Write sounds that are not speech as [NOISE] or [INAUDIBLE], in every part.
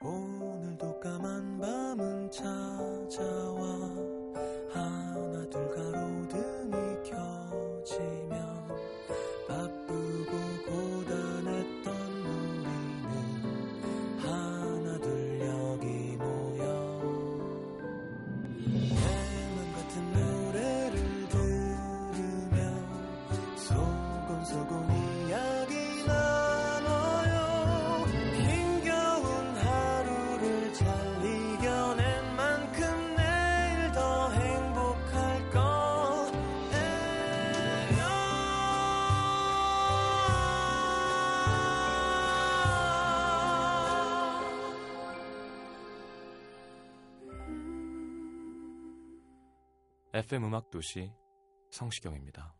오늘도 까만 밤은 찾아와 FM 음악 도시 성시경입니다.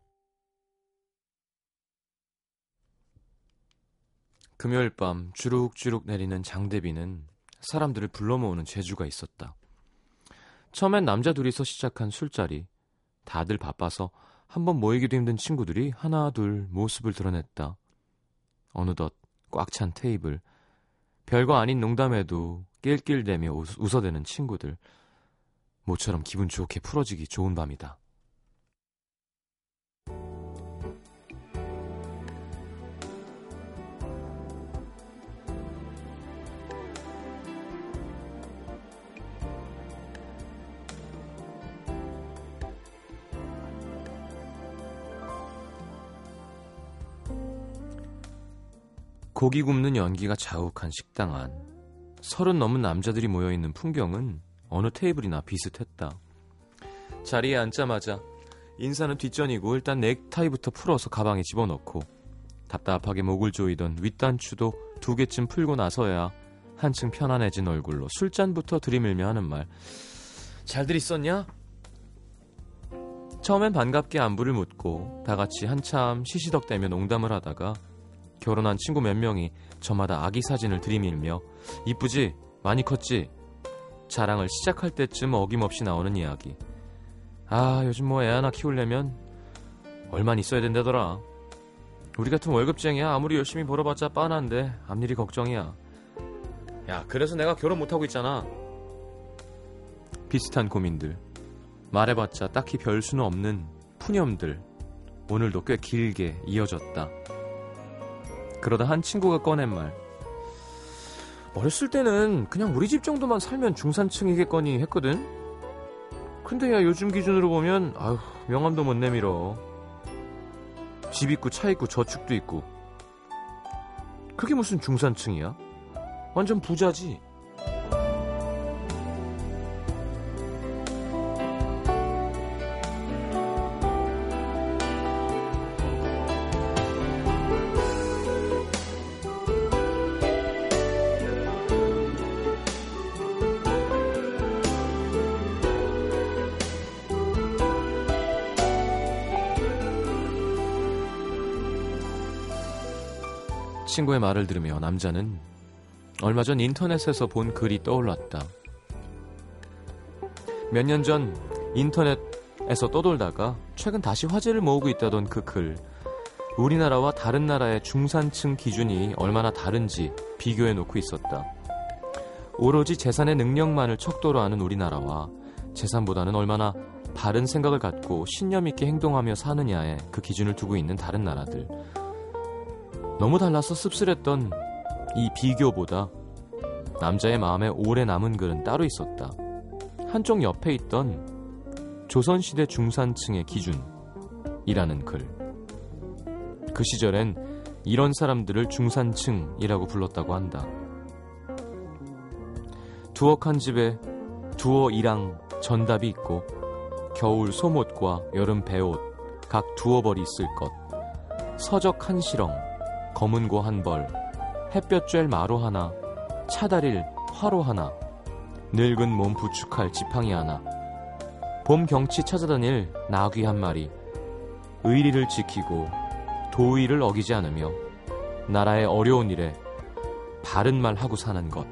금요일 밤 주룩주룩 내리는 장대비는 사람들을 불러 모으는 재주가 있었다. 처음엔 남자 둘이서 시작한 술자리. 다들 바빠서 한번 모이기도 힘든 친구들이 하나 둘 모습을 드러냈다. 어느덧 꽉 찬 테이블. 별거 아닌 농담에도 낄낄대며 웃- 웃어대는 친구들. 모처럼 기분 좋게 풀어지기 좋은 밤이다. 고기 굽는 연기가 자욱한 식당 안. 서른 넘은 남자들이 모여있는 풍경은 어느 테이블이나 비슷했다. 자리에 앉자마자 인사는 뒷전이고 일단 넥타이부터 풀어서 가방에 집어넣고 답답하게 목을 조이던 윗단추도 두 개쯤 풀고 나서야 한층 편안해진 얼굴로 술잔부터 들이밀며 하는 말. 잘들 있었냐? 처음엔 반갑게 안부를 묻고 다 같이 한참 시시덕대며 농담을 하다가 결혼한 친구 몇 명이 저마다 아기 사진을 들이밀며 이쁘지? 많이 컸지? 자랑을 시작할 때쯤 어김없이 나오는 이야기. 아, 요즘 뭐 애 하나 키우려면 얼만 있어야 된다더라. 우리 같은 월급쟁이야 아무리 열심히 벌어봤자 빤한데 앞일이 걱정이야. 야, 그래서 내가 결혼 못하고 있잖아. 비슷한 고민들. 말해봤자 딱히 별 수는 없는 푸념들. 오늘도 꽤 길게 이어졌다. 그러다 한 친구가 꺼낸 말. 어렸을 때는 그냥 우리 집 정도만 살면 중산층이겠거니 했거든? 근데 야 요즘 기준으로 보면 아휴 명함도 못 내밀어 집 있고 차 있고 저축도 있고 그게 무슨 중산층이야? 완전 부자지 친구의 말을 들으며 남자는 얼마 전 인터넷에서 본 글이 떠올랐다. 몇 년 전 인터넷에서 떠돌다가 최근 다시 화제를 모으고 있다던 그 글. 우리나라와 다른 나라의 중산층 기준이 얼마나 다른지 비교해 놓고 있었다. 오로지 재산의 능력만을 척도로 하는 우리나라와 재산보다는 얼마나 바른 생각을 갖고 신념 있게 행동하며 사느냐에 그 기준을 두고 있는 다른 나라들. 너무 달라서 씁쓸했던 이 비교보다 남자의 마음에 오래 남은 글은 따로 있었다. 한쪽 옆에 있던 조선시대 중산층의 기준이라는 글. 그 시절엔 이런 사람들을 중산층이라고 불렀다고 한다. 두억한 집에 두어 이랑 전답이 있고 겨울 소못과 여름 배옷 각 두어 벌이 있을 것. 서적 한 시렁, 검은 고 한 벌, 햇볕 쬐일 마루 하나, 차다릴 화로 하나, 늙은 몸 부축할 지팡이 하나, 봄 경치 찾아다닐 나귀 한 마리, 의리를 지키고 도의를 어기지 않으며 나라의 어려운 일에 바른 말 하고 사는 것.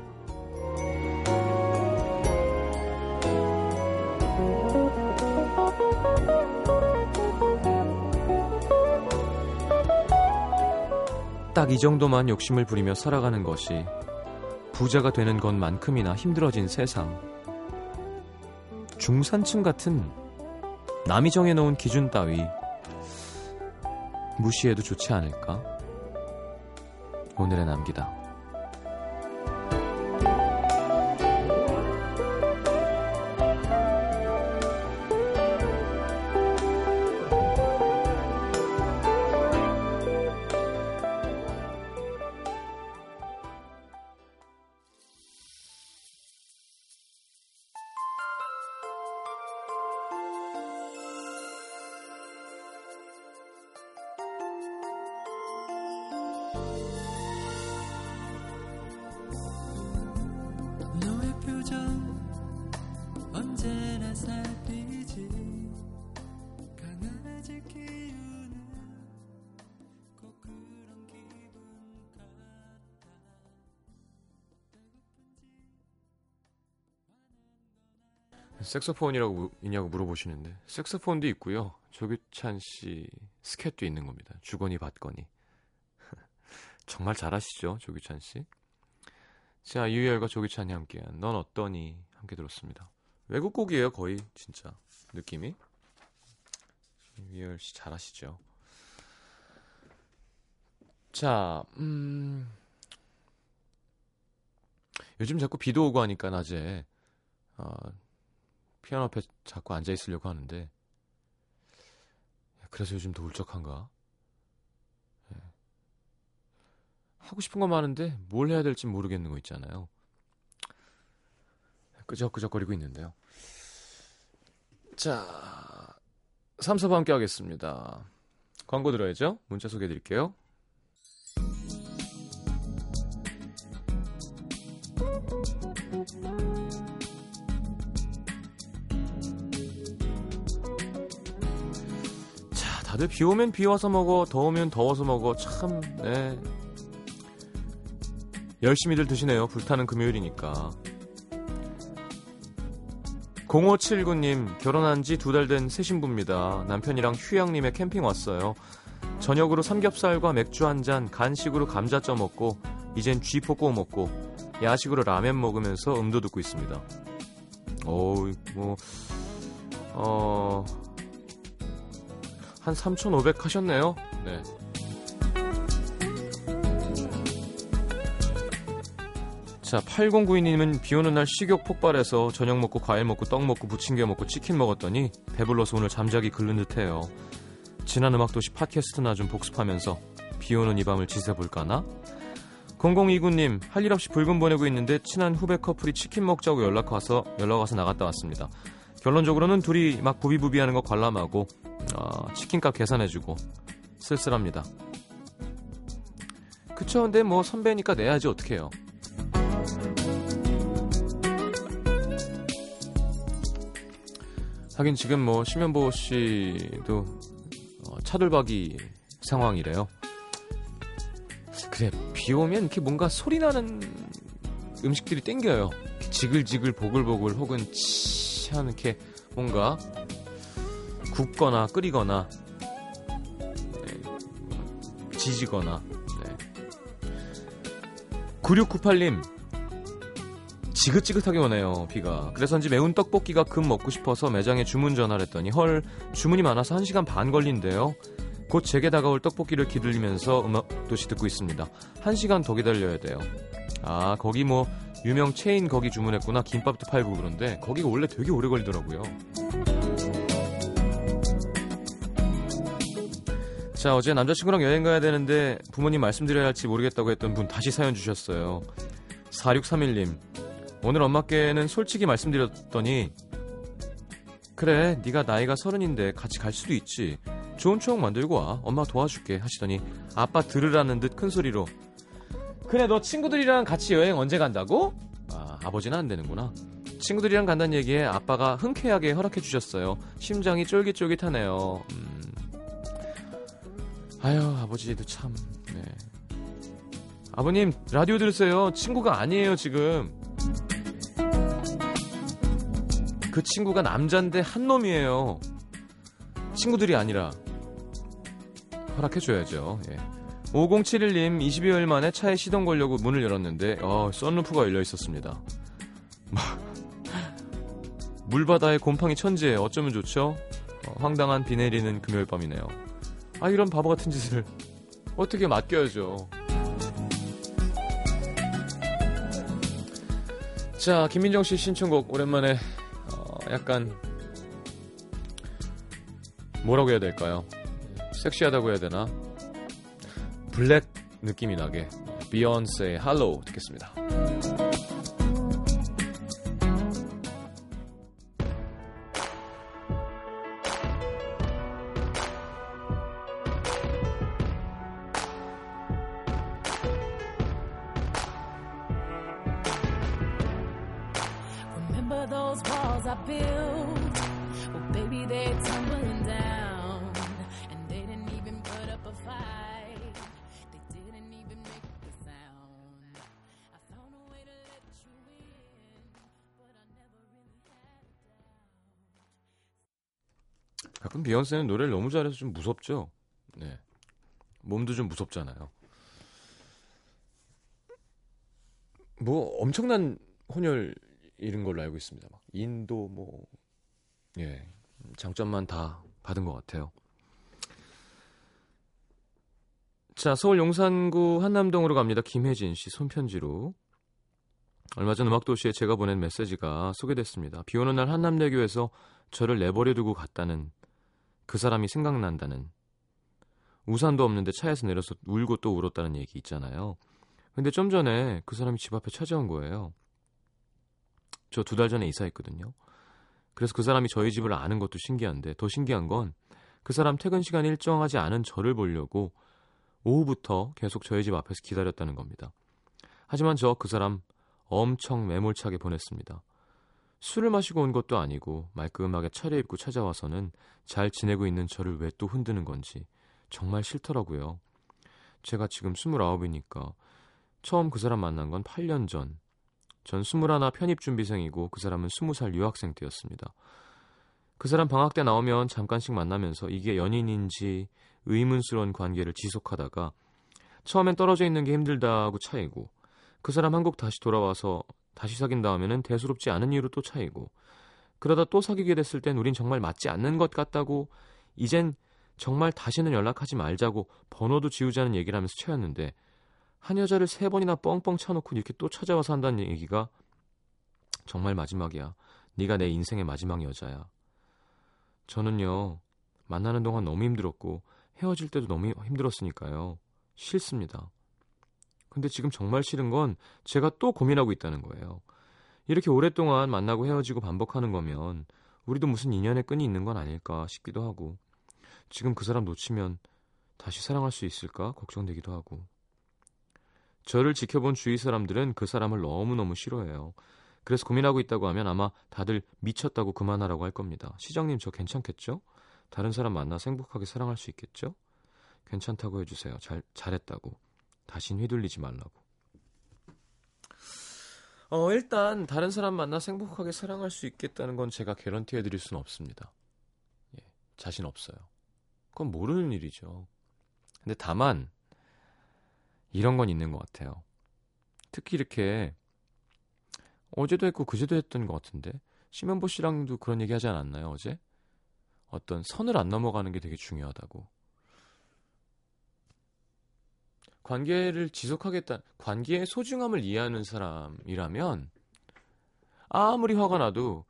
딱 이 정도만 욕심을 부리며 살아가는 것이 부자가 되는 것만큼이나 힘들어진 세상. 중산층 같은 남이 정해놓은 기준 따위 무시해도 좋지 않을까? 오늘의 남기다. 색소폰이라고 있냐고 물어보시는데 색소폰도 있고요. 조규찬 씨 스캣도 있는 겁니다. 주거니 받거니. [LAUGHS] 정말 잘하시죠, 조규찬 씨. 자, 유열과 조규찬이 함께한 넌 어떠니 함께 들었습니다. 외국 곡이에요, 거의 진짜 느낌이. 유열 씨 잘하시죠. 자, 음. 요즘 자꾸 비도 오고 하니까 낮에 어, 피아노 앞에 자꾸 앉아 있으려고 하는데 그래서 요즘 더 울적한가? 예. 하고 싶은 거 많은데 뭘 해야 될지 모르겠는 거 있잖아요. 끄적끄적거리고 있는데요. 자, 3, 4부 함께 하겠습니다. 광고 들어야죠? 문자 소개해 드릴게요. 다들 비 오면 비 와서 먹어, 더우면 더워서 먹어. 참, 네. 열심히들 드시네요. 불타는 금요일이니까. 0579님, 결혼한 지 두 달 된 새 신부입니다. 남편이랑 휴양림에 캠핑 왔어요. 저녁으로 삼겹살과 맥주 한 잔, 간식으로 감자 쪄 먹고, 이젠 쥐포 구워 먹고, 야식으로 라면 먹으면서 음도 듣고 있습니다. 어우, 뭐, 어, 한 3,500 하셨네요. 네. 자, 8092님은 비 오는 날 식욕 폭발해서 저녁 먹고 과일 먹고 떡 먹고 부침개 먹고 치킨 먹었더니 배불러서 오늘 잠자기 긁는 듯해요. 지난 음악도시 팟캐스트나 좀 복습하면서 비 오는 이 밤을 지새볼까나? 0029님, 할 일 없이 붉은 보내고 있는데 친한 후배 커플이 치킨 먹자고 연락 와서 연락 와서 나갔다 왔습니다. 결론적으로는 둘이 막 부비부비하는 거 관람하고 어, 치킨값 계산해주고 쓸쓸합니다. 그쵸? 근데 뭐 선배니까 내야지 어떡해요. 하긴 지금 뭐 심현보 씨도 어, 차돌박이 상황이래요. 그래 비 오면 이렇게 뭔가 소리 나는 음식들이 땡겨요. 지글지글 보글보글 혹은 치 하는 이렇게 뭔가 굽거나 끓이거나 네, 지지거나 네. 9698님 지긋지긋하게 오네요 비가. 그래서인지 매운 떡볶이가 금 먹고 싶어서 매장에 주문 전화를 했더니 헐 주문이 많아서 1시간 반 걸린대요. 곧 제게 다가올 떡볶이를 기다리면서 음악 도시 듣고 있습니다. 1시간 더 기다려야 돼요. 아 거기 뭐 유명 체인 거기 주문했구나. 김밥도 팔고 그런데 거기가 원래 되게 오래 걸리더라고요 자, 어제 남자친구랑 여행 가야 되는데 부모님 말씀드려야 할지 모르겠다고 했던 분 다시 사연 주셨어요. 4631님. 오늘 엄마께는 솔직히 말씀드렸더니 그래, 네가 나이가 서른인데 같이 갈 수도 있지. 좋은 추억 만들고 와. 엄마 도와줄게 하시더니 아빠 들으라는 듯 큰 소리로 그래, 너 친구들이랑 같이 여행 언제 간다고? 아, 아버지는 안 되는구나. 친구들이랑 간다는 얘기에 아빠가 흔쾌하게 허락해 주셨어요. 심장이 쫄깃쫄깃하네요. 음. 아유 아버지도 참 네. 아버님 라디오 들으세요 친구가 아니에요 지금 그 친구가 남잔데 한 놈이에요 친구들이 아니라 허락해줘야죠 예. 5071님 20여일 만에 차에 시동 걸려고 문을 열었는데 어, 썬루프가 열려 있었습니다. [LAUGHS] 물바다에 곰팡이 천지에 어쩌면 좋죠? 어, 황당한 비 내리는 금요일 밤이네요. 아 이런 바보 같은 짓을 어떻게 맡겨야죠. 자 김민정 씨 신청곡 오랜만에 어, 약간 뭐라고 해야 될까요? 섹시하다고 해야 되나? 블랙 느낌이 나게 비욘세의 할로우 듣겠습니다. 비욘세는 노래를 너무 잘해서 좀 무섭죠. 네. 몸도 좀 무섭잖아요. 뭐 엄청난 혼혈 이런 걸로 알고 있습니다. 막 인도 뭐 예. 장점만 다 받은 것 같아요. 자, 서울 용산구 한남동으로 갑니다. 김혜진 씨 손편지로. 얼마 전 음악도시에 제가 보낸 메시지가 소개됐습니다. 비 오는 날 한남대교에서 저를 내버려 두고 갔다는 그 사람이 생각난다는 우산도 없는데 차에서 내려서 울고 또 울었다는 얘기 있잖아요. 근데 좀 전에 그 사람이 집 앞에 찾아온 거예요. 저 두 달 전에 이사했거든요. 그래서 그 사람이 저희 집을 아는 것도 신기한데 더 신기한 건 그 사람 퇴근 시간 일정하지 않은 저를 보려고 오후부터 계속 저희 집 앞에서 기다렸다는 겁니다. 하지만 저 그 사람 엄청 매몰차게 보냈습니다. 술을 마시고 온 것도 아니고 말끔하게 차려입고 찾아와서는 잘 지내고 있는 저를 왜 또 흔드는 건지 정말 싫더라고요. 제가 지금 29이니까 처음 그 사람 만난 건 8년 전. 전 21 편입 준비생이고 그 사람은 20살 유학생 때였습니다. 그 사람 방학 때 나오면 잠깐씩 만나면서 이게 연인인지 의문스러운 관계를 지속하다가 처음엔 떨어져 있는 게 힘들다고 차이고 그 사람 한국 다시 돌아와서 다시 사귄 다음에는 대수롭지 않은 이유로 또 차이고 그러다 또 사귀게 됐을 땐 우린 정말 맞지 않는 것 같다고 이젠 정말 다시는 연락하지 말자고 번호도 지우자는 얘기를 하면서 채웠는데 한 여자를 세 번이나 뻥뻥 차놓고 이렇게 또 찾아와서 한다는 얘기가 정말 마지막이야. 네가 내 인생의 마지막 여자야. 저는요 만나는 동안 너무 힘들었고 헤어질 때도 너무 힘들었으니까요 싫습니다. 근데 지금 정말 싫은 건 제가 또 고민하고 있다는 거예요. 이렇게 오랫동안 만나고 헤어지고 반복하는 거면 우리도 무슨 인연의 끈이 있는 건 아닐까 싶기도 하고 지금 그 사람 놓치면 다시 사랑할 수 있을까 걱정되기도 하고 저를 지켜본 주위 사람들은 그 사람을 너무너무 싫어해요. 그래서 고민하고 있다고 하면 아마 다들 미쳤다고 그만하라고 할 겁니다. 시장님 저 괜찮겠죠? 다른 사람 만나서 행복하게 사랑할 수 있겠죠? 괜찮다고 해주세요. 잘, 잘했다고. 다신 휘둘리지 말라고. 어, 일단 다른 사람 만나서 행복하게 사랑할 수 있겠다는 건 제가 개런티 해드릴 수는 없습니다. 예, 자신 없어요. 그건 모르는 일이죠. 근데 다만 이런 건 있는 것 같아요. 특히 이렇게 어제도 했고 그제도 했던 것 같은데 심현보 씨랑도 그런 얘기 하지 않았나요 어제? 어떤 선을 안 넘어가는 게 되게 중요하다고. 관계를 지속하겠다, 관계의 소중함을 이해하는 사람이라면 아무리 화가 나도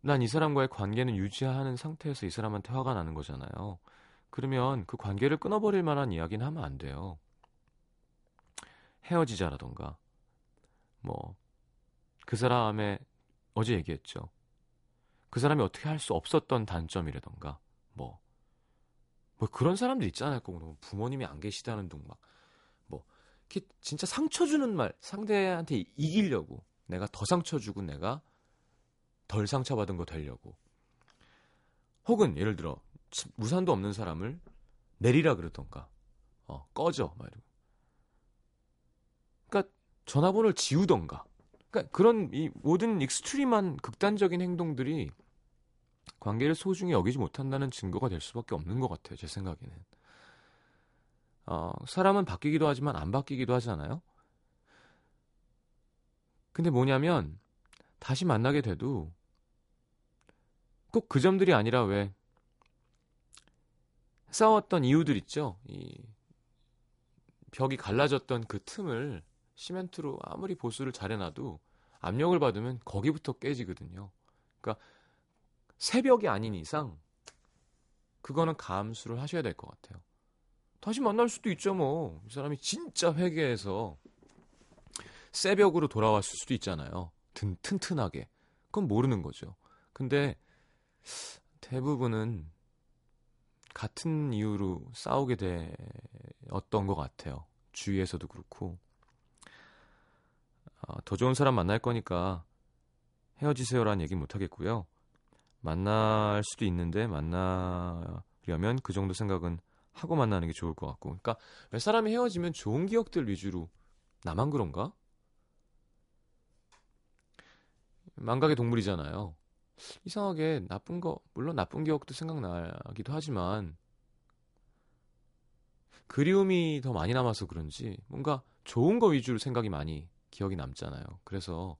난 이 사람과의 관계는 유지하는 상태에서 이 사람한테 화가 나는 거잖아요. 그러면 그 관계를 끊어버릴 만한 이야기는 하면 안 돼요. 헤어지자라던가, 뭐, 그 사람의, 어제 얘기했죠. 그 사람이 어떻게 할 수 없었던 단점이라던가, 뭐, 뭐 그런 사람들 있잖아요. 꼭 부모님이 안 계시다는 둥 막, 뭐, 진짜 상처 주는 말, 상대한테 이기려고, 내가 더 상처 주고 내가 덜 상처받은 거 되려고. 혹은, 예를 들어, 우산도 없는 사람을 내리라 그러던가, 어, 꺼져, 막 이러고. 그러니까 전화번호를 지우던가. 그러니까 그런 이 모든 extreme한 극단적인 행동들이 관계를 소중히 여기지 못한다는 증거가 될 수밖에 없는 것 같아요. 제 생각에는. 어, 사람은 바뀌기도 하지만 안 바뀌기도 하잖아요. 근데 뭐냐면 다시 만나게 돼도 꼭 그 점들이 아니라 왜 싸웠던 이유들 있죠. 이 벽이 갈라졌던 그 틈을 시멘트로 아무리 보수를 잘해놔도 압력을 받으면 거기부터 깨지거든요. 그러니까 새벽이 아닌 이상 그거는 감수를 하셔야 될 것 같아요. 다시 만날 수도 있죠, 뭐. 이 사람이 진짜 회개해서 새벽으로 돌아왔을 수도 있잖아요. 든, 튼튼하게. 그건 모르는 거죠. 근데 대부분은 같은 이유로 싸우게 되었던 것 같아요. 주위에서도 그렇고. 아, 더 좋은 사람 만날 거니까 헤어지세요라는 얘기 못 하겠고요. 만날 수도 있는데 만나려면 그 정도 생각은 하고 만나는 게 좋을 것 같고. 그러니까 왜 사람이 헤어지면 좋은 기억들 위주로 나만 그런가? 망각의 동물이잖아요. 이상하게 나쁜 거 물론 나쁜 기억도 생각나기도 하지만 그리움이 더 많이 남아서 그런지 뭔가 좋은 거 위주로 생각이 많이 기억이 남잖아요. 그래서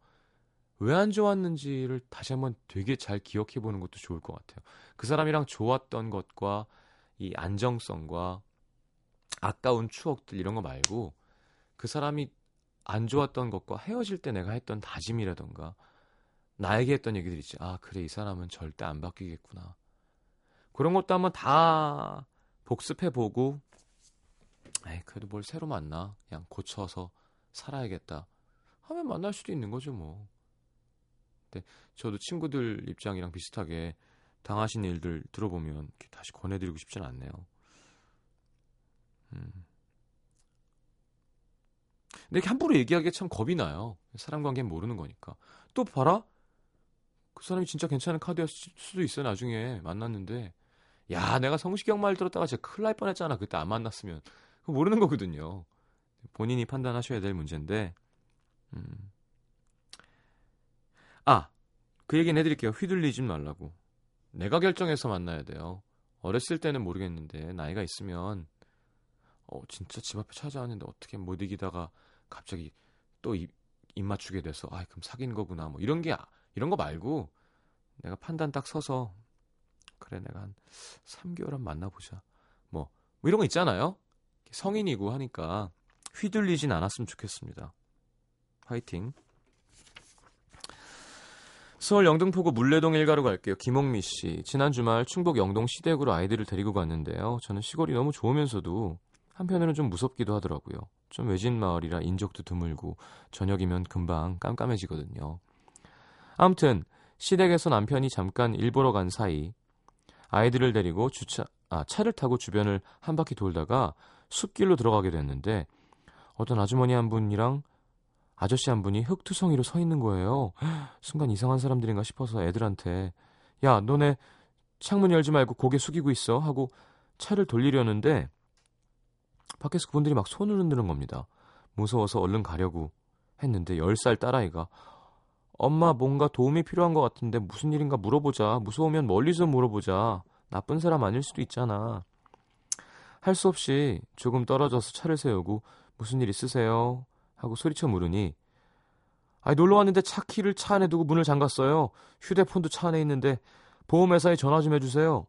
왜 안 좋았는지를 다시 한번 되게 잘 기억해 보는 것도 좋을 것 같아요. 그 사람이랑 좋았던 것과 이 안정성과 아까운 추억들 이런 거 말고 그 사람이 안 좋았던 것과 헤어질 때 내가 했던 다짐이라던가 나에게 했던 얘기들 있지. 아, 그래, 이 사람은 절대 안 바뀌겠구나. 그런 것도 한번 다 복습해보고, 에이, 그래도 뭘 새로 만나. 그냥 고쳐서 살아야겠다. 하면 만날 수도 있는 거죠, 뭐. 근데 저도 친구들 입장이랑 비슷하게 당하신 일들 들어보면 다시 권해드리고 싶진 않네요. 음. 근데 함부로 얘기하기가 참 겁이 나요. 사람 관계는 모르는 거니까. 또 봐라? 그 사람이 진짜 괜찮은 카드였을 수도 있어요. 나중에 만났는데 야 내가 성시경 말 들었다가 진짜 큰일 날 뻔했잖아. 그때 안 만났으면 그거 모르는 거거든요. 본인이 판단하셔야 될 문제인데 음. 아, 그 얘기는 해드릴게요. 휘둘리지 말라고. 내가 결정해서 만나야 돼요. 어렸을 때는 모르겠는데 나이가 있으면 어 진짜 집 앞에 찾아왔는데 어떻게 못 이기다가 갑자기 또 입 맞추게 돼서 아 그럼 사귄 거구나 뭐 이런 게 이런 거 말고 내가 판단 딱 서서 그래 내가 한 3개월 한 만나보자 뭐, 뭐 이런 거 있잖아요. 성인이고 하니까 휘둘리진 않았으면 좋겠습니다. 화이팅 서울 영등포구 물레동 일가로 갈게요. 김홍미 씨. 지난 주말 충북 영동 시댁으로 아이들을 데리고 갔는데요. 저는 시골이 너무 좋으면서도 한편으로는 좀 무섭기도 하더라고요. 좀 외진 마을이라 인적도 드물고 저녁이면 금방 깜깜해지거든요. 아무튼 시댁에서 남편이 잠깐 일 보러 간 사이 아이들을 데리고 주차 아, 차를 타고 주변을 한 바퀴 돌다가 숲길로 들어가게 됐는데 어떤 아주머니 한 분이랑 아저씨 한 분이 흙투성이로 서 있는 거예요. 순간 이상한 사람들인가 싶어서 애들한테 야 너네 창문 열지 말고 고개 숙이고 있어 하고 차를 돌리려는데 밖에서 그분들이 막 손을 흔드는 겁니다. 무서워서 얼른 가려고 했는데 10살 딸아이가 엄마 뭔가 도움이 필요한 것 같은데 무슨 일인가 물어보자. 무서우면 멀리서 물어보자. 나쁜 사람 아닐 수도 있잖아. 할 수 없이 조금 떨어져서 차를 세우고 무슨 일 있으세요? 하고 소리쳐 물으니 아니 놀러 왔는데 차 키를 차 안에 두고 문을 잠갔어요. 휴대폰도 차 안에 있는데 보험회사에 전화 좀 해주세요.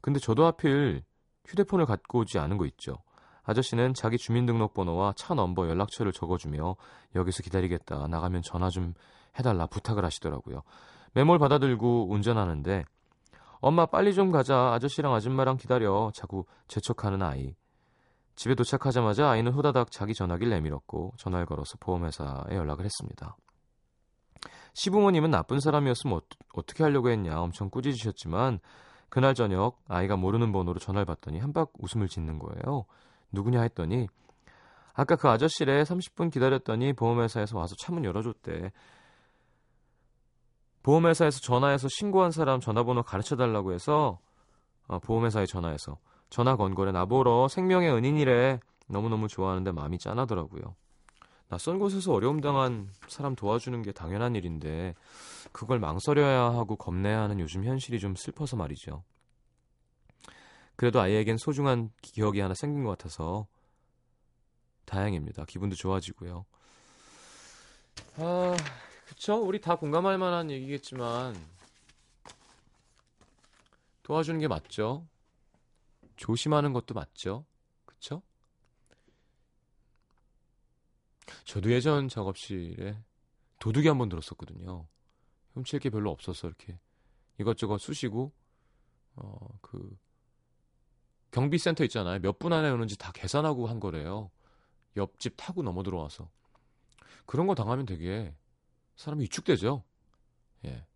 근데 저도 하필 휴대폰을 갖고 오지 않은 거 있죠. 아저씨는 자기 주민등록번호와 차 넘버 연락처를 적어주며 여기서 기다리겠다. 나가면 전화 좀 해달라 부탁을 하시더라고요. 메모를 받아들고 운전하는데 엄마 빨리 좀 가자. 아저씨랑 아줌마랑 기다려. 자꾸 재촉하는 아이. 집에 도착하자마자 아이는 후다닥 자기 전화기를 내밀었고 전화를 걸어서 보험회사에 연락을 했습니다. 시부모님은 나쁜 사람이었으면 어, 떻게 하려고 했냐 엄청 꾸짖으셨지만 그날 저녁 아이가 모르는 번호로 전화를 받더니 한박 웃음을 짓는 거예요. 누구냐 했더니 아까 그 아저씨래 30분 기다렸더니 보험회사에서 와서 차문 열어줬대. 보험회사에서 전화해서 신고한 사람 전화번호 가르쳐달라고 해서 어, 보험회사에 전화해서 전화 건 거래 나보러 생명의 은인이래. 너무너무 좋아하는데 마음이 짠하더라고요. 낯선 곳에서 어려움 당한 사람 도와주는 게 당연한 일인데 그걸 망설여야 하고 겁내야 하는 요즘 현실이 좀 슬퍼서 말이죠. 그래도 아이에겐 소중한 기억이 하나 생긴 것 같아서 다행입니다. 기분도 좋아지고요. 아, 그쵸? 우리 다 공감할 만한 얘기겠지만 도와주는 게 맞죠? 조심하는 것도 맞죠? 그쵸? 저도 예전 작업실에 도둑이 한 번 들었었거든요. 훔칠 게 별로 없어서 이렇게 이것저것 쑤시고 어 그 경비센터 있잖아요. 몇 분 안에 오는지 다 계산하고 한 거래요. 옆집 타고 넘어 들어와서 그런 거 당하면 되게 사람이 위축되죠. 예.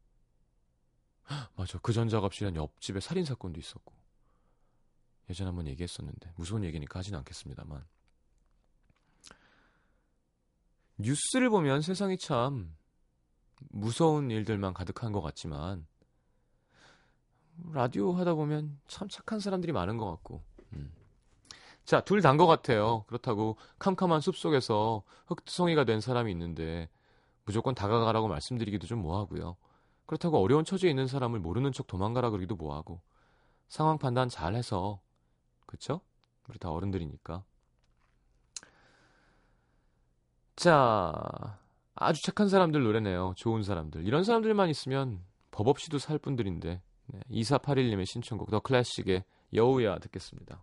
[GASPS] 맞아. 그 전 작업실에 옆집에 살인 사건도 있었고 예전에 한번 얘기했었는데 무서운 얘기니까 하진 않겠습니다만 뉴스를 보면 세상이 참 무서운 일들만 가득한 것 같지만 라디오 하다 보면 참 착한 사람들이 많은 것 같고 음. 자, 둘 단 것 같아요. 그렇다고 캄캄한 숲속에서 흑투성이가 된 사람이 있는데 무조건 다가가라고 말씀드리기도 좀 뭐하고요. 그렇다고 어려운 처지에 있는 사람을 모르는 척 도망가라 그러기도 뭐하고 상황 판단 잘 해서 그쵸? 우리 다 어른들이니까 자 아주 착한 사람들 노래네요. 좋은 사람들. 이런 사람들만 있으면 법 없이도 살 분들인데 네, 2481님의 신청곡 더 클래식의 여우야 듣겠습니다.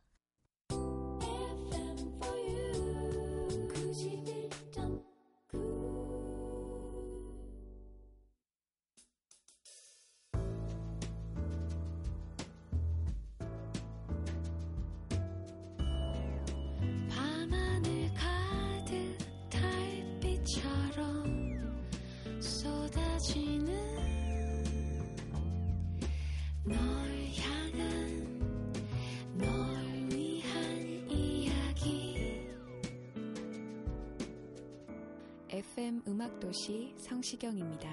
성시경입니다.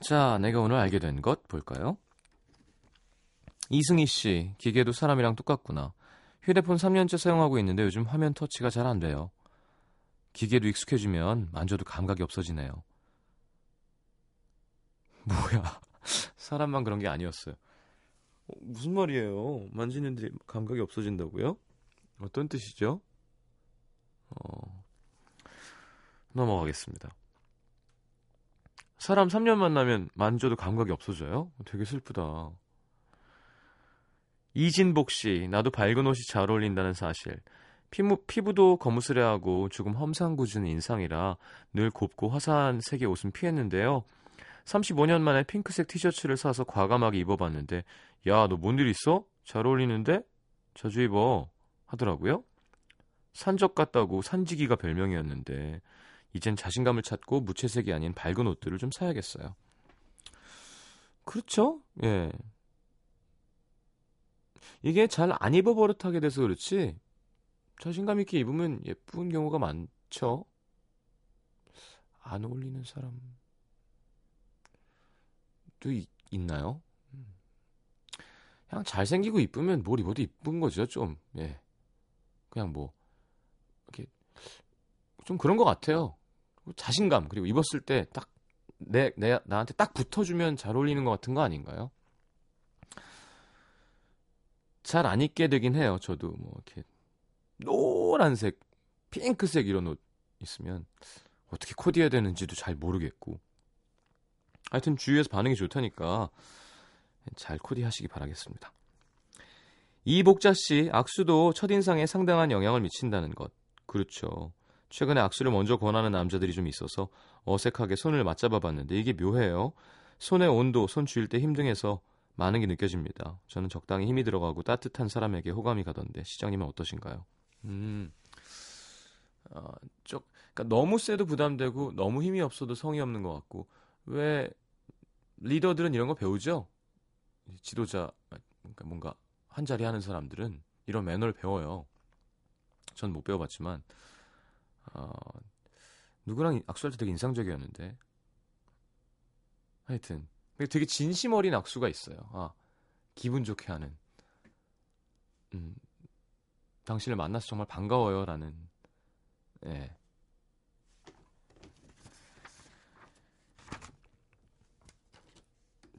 자, 내가 오늘 알게 된 것 볼까요? 이승희 씨, 기계도 사람이랑 똑같구나. 휴대폰 3년째 사용하고 있는데 요즘 화면 터치가 잘 안 돼요. 기계도 익숙해지면 만져도 감각이 없어지네요. [LAUGHS] 뭐야. 사람만 그런 게 아니었어요. 어, 무슨 말이에요? 만지는데 감각이 없어진다고요? 어떤 뜻이죠? 어, 넘어가겠습니다. 사람 3년 만나면 만져도 감각이 없어져요? 되게 슬프다. 이진복 씨, 나도 밝은 옷이 잘 어울린다는 사실. 피부, 피부도 거무스레하고 조금 험상궂은 인상이라 늘 곱고 화사한 색의 옷은 피했는데요. 35년 만에 핑크색 티셔츠를 사서 과감하게 입어봤는데, 야, 너 뭔 일 있어? 잘 어울리는데? 자주 입어. 하더라고요. 산적 같다고 산지기가 별명이었는데, 이젠 자신감을 찾고 무채색이 아닌 밝은 옷들을 좀 사야겠어요. 그렇죠? 예. 이게 잘 안 입어버릇하게 돼서 그렇지, 자신감 있게 입으면 예쁜 경우가 많죠? 안 어울리는 사람도 이- 있나요? 음. 그냥 잘생기고 이쁘면 뭘 입어도 이쁜 거죠, 좀. 예. 그냥 뭐, 좀 그런 것 같아요. 자신감 그리고 입었을 때 딱 내 내 나한테 딱 붙어주면 잘 어울리는 것 같은 거 아닌가요? 잘 안 입게 되긴 해요. 저도 뭐 이렇게 노란색, 핑크색 이런 옷 있으면 어떻게 코디해야 되는지도 잘 모르겠고. 하여튼 주위에서 반응이 좋다니까 잘 코디하시기 바라겠습니다. 이복자 씨, 악수도 첫인상에 상당한 영향을 미친다는 것. 그렇죠. 최근에 악수를 먼저 권하는 남자들이 좀 있어서 어색하게 손을 맞잡아 봤는데 이게 묘해요. 손의 온도, 손 쥐일 때 힘등해서 많은 게 느껴집니다. 저는 적당히 힘이 들어가고 따뜻한 사람에게 호감이 가던데 시장님은 어떠신가요? 음, 어, 쪽, 그러니까 너무 세도 부담되고 너무 힘이 없어도 성의 없는 것 같고 왜 리더들은 이런 거 배우죠? 지도자, 그러니까 뭔가 한 자리 하는 사람들은 이런 매너를 배워요. 전 못 배워봤지만 어, 누구랑 악수할 때 되게 인상적이었는데 하여튼 되게 진심 어린 악수가 있어요. 아 기분 좋게 하는 음, 당신을 만나서 정말 반가워요라는 예.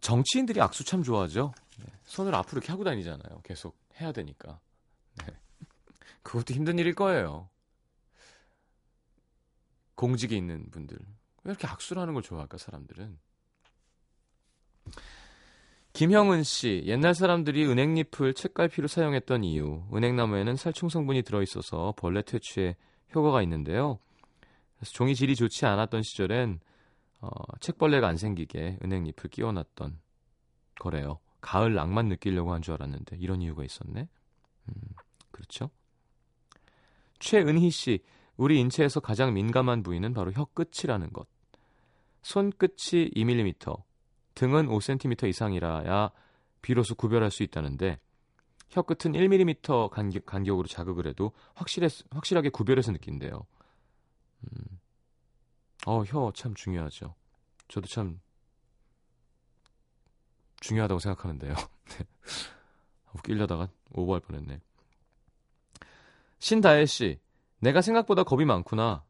정치인들이 악수 참 좋아하죠. 네. 손을 앞으로 이렇게 하고 다니잖아요. 계속 해야 되니까. 네. 그것도 힘든 일일 거예요. 공직에 있는 분들. 왜 이렇게 악수를 하는 걸 좋아할까, 사람들은? 김형은 씨, 옛날 사람들이 은행잎을 책갈피로 사용했던 이유. 은행나무에는 살충 성분이 들어있어서 벌레 퇴치에 효과가 있는데요. 그래서 종이 질이 좋지 않았던 시절엔 어, 책벌레가 안 생기게 은행잎을 끼워놨던 거래요. 가을 낭만 느끼려고 한 줄 알았는데 이런 이유가 있었네. 음, 그렇죠. 최은희 씨, 우리 인체에서 가장 민감한 부위는 바로 혀 끝이라는 것. 손끝이 2mm, 등은 5cm 이상이라야 비로소 구별할 수 있다는데 혀 끝은 1mm 간격, 간격으로 자극을 해도 확실해, 확실하게 구별해서 느낀대요. 음. 어, 혀 참 중요하죠. 저도 참 중요하다고 생각하는데요. [LAUGHS] 네. 웃기려다가 오버할 뻔했네. 신다혜 씨, 내가 생각보다 겁이 많구나.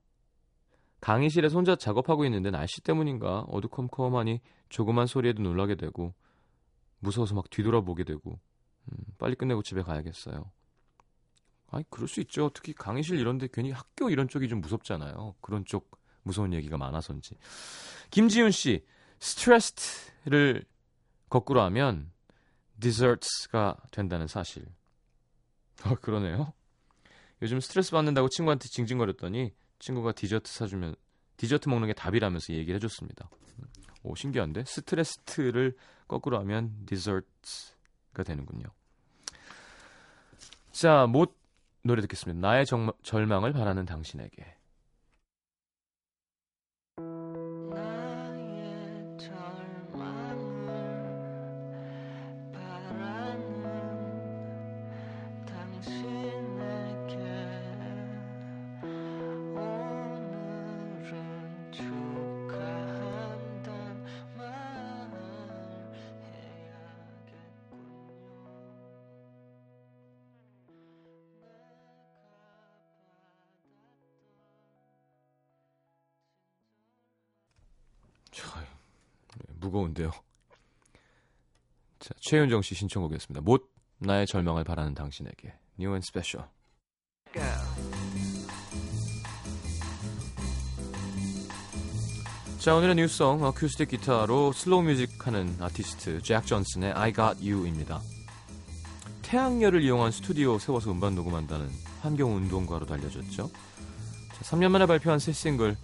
강의실에서 혼자 작업하고 있는데 날씨 때문인가 어두컴컴하니 조그만 소리에도 놀라게 되고 무서워서 막 뒤돌아보게 되고 음, 빨리 끝내고 집에 가야겠어요. 아니 그럴 수 있죠. 특히 강의실 이런데 괜히 학교 이런 쪽이 좀 무섭잖아요. 그런 쪽 무서운 얘기가 많아서인지. 김지윤 씨, 스트레스를 거꾸로 하면 desserts가 된다는 사실. 아 그러네요. 요즘 스트레스 받는다고 친구한테 징징거렸더니 친구가 디저트 사주면 디저트 먹는 게 답이라면서 얘기를 해줬습니다. 오 신기한데 스트레스를 거꾸로 하면 디저트가 되는군요. 자, 못 노래 듣겠습니다. 나의 정, 절망을 바라는 당신에게. 네, 무거운데요. 자, 최윤정 씨 신청곡이었습니다. 못 나의 절망을 바라는 당신에게. New and Special. 자, 오늘의 new song 어쿠스틱 기타로 slow music 하는 아티스트 잭 존슨의 I Got You입니다. 태양열을 이용한 스튜디오 세워서 음반 녹음한다는 환경 운동가로 알려졌죠. 자, 3년 만에 발표한 새 싱글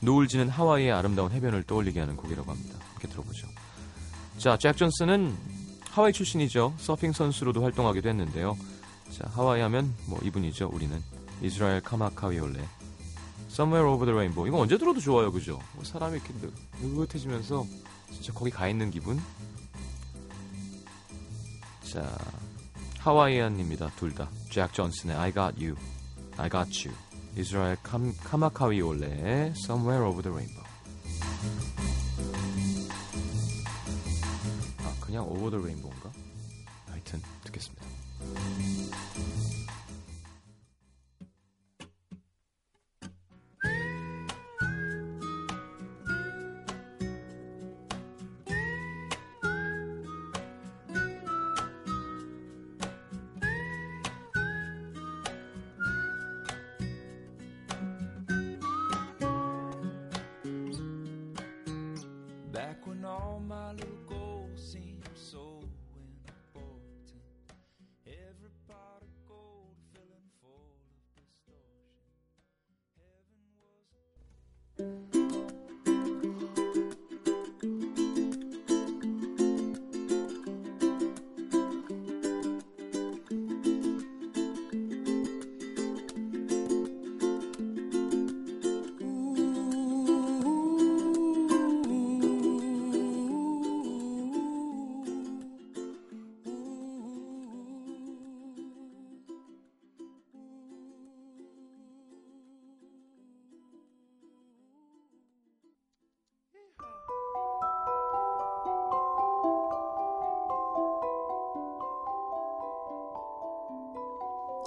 노을 지는 하와이의 아름다운 해변을 떠올리게 하는 곡이라고 합니다. 함께 들어보죠. 자, 잭 존슨은 하와이 출신이죠. 서핑 선수로도 활동하기도 했는데요. 자, 하와이 하면 뭐 이분이죠. 우리는 이스라엘 카마카위올레 Somewhere Over the Rainbow. 이거 언제 들어도 좋아요, 그죠? 뭐 사람이 이렇게 느- 느긋해지면서 진짜 거기 가 있는 기분. 자, 하와이안입니다. 둘 다. 잭 존슨의 I Got You, I Got You. 이스라엘 캄, 카마카위올레의 Somewhere Over the Rainbow. 그냥 Over the Rainbow인가? 하여튼 듣겠습니다.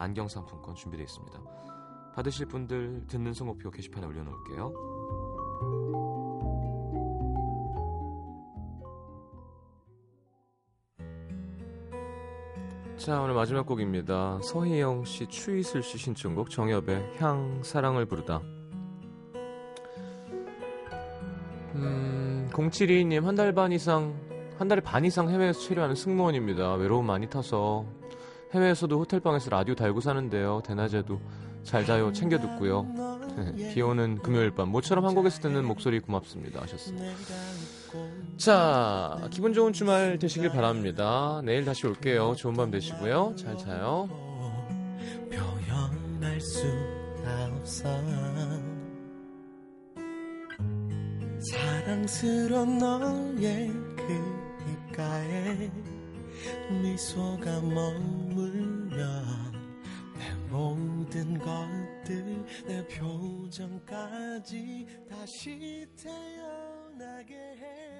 안경 상품권 준비되어 있습니다. 받으실 분들 듣는 성목표 게시판에 올려놓을게요. 자 오늘 마지막 곡입니다. 서희영 씨, 추이슬 씨 신청곡 정엽의 향 사랑을 부르다. 음, 072님 한 달 반 이상 한 달에 반 이상 해외에서 체류하는 승무원입니다. 외로움 많이 타서 해외에서도 호텔방에서 라디오 달고 사는데요. 대낮에도 잘 자요 챙겨 듣고요. 비 오는 금요일 밤 모처럼 한국에서 듣는 목소리 고맙습니다 하셨습니다. 자 기분 좋은 주말 되시길 바랍니다. 내일 다시 올게요. 좋은 밤 되시고요. 잘 자요. 표현할 수가 없어 사랑스러운 너의 그 입가에 미소가 머물면 내 모든 것들 내 표정까지 다시 태어나게 해